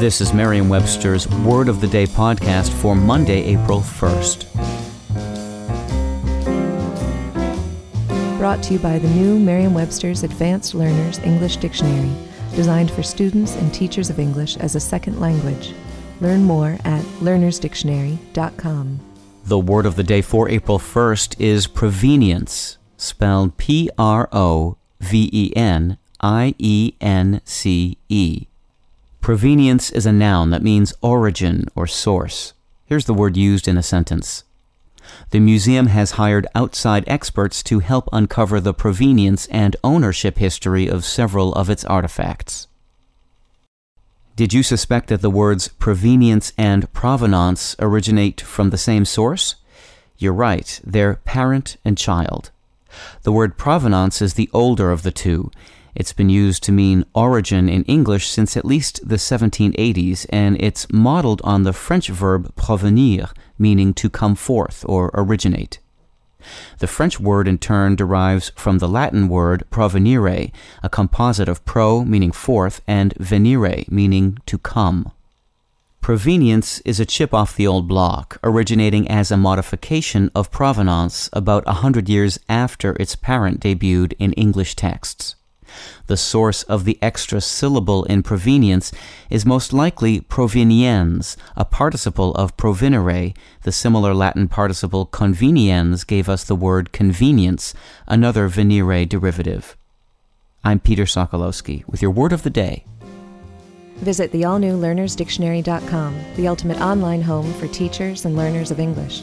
This is Merriam Webster's Word of the Day podcast for Monday, April 1st. Brought to you by the new Merriam Webster's Advanced Learners English Dictionary, designed for students and teachers of English as a second language. Learn more at learnersdictionary.com. The word of the day for April 1st is provenience, spelled P R O V E N I E N C E. Provenience is a noun that means origin or source. Here's the word used in a sentence. The museum has hired outside experts to help uncover the provenience and ownership history of several of its artifacts. Did you suspect that the words provenience and provenance originate from the same source? You're right, they're parent and child. The word provenance is the older of the two. It's been used to mean origin in English since at least the 1780s, and it's modeled on the French verb provenir, meaning to come forth or originate. The French word in turn derives from the Latin word provenire, a composite of pro meaning forth and venire meaning to come. Provenience is a chip off the old block, originating as a modification of provenance about a hundred years after its parent debuted in English texts. The source of the extra syllable in provenience is most likely proveniens, a participle of provenire. The similar Latin participle conveniens gave us the word convenience, another venire derivative. I'm Peter Sokolowski with your word of the day. Visit the all new learnersdictionary.com, the ultimate online home for teachers and learners of English.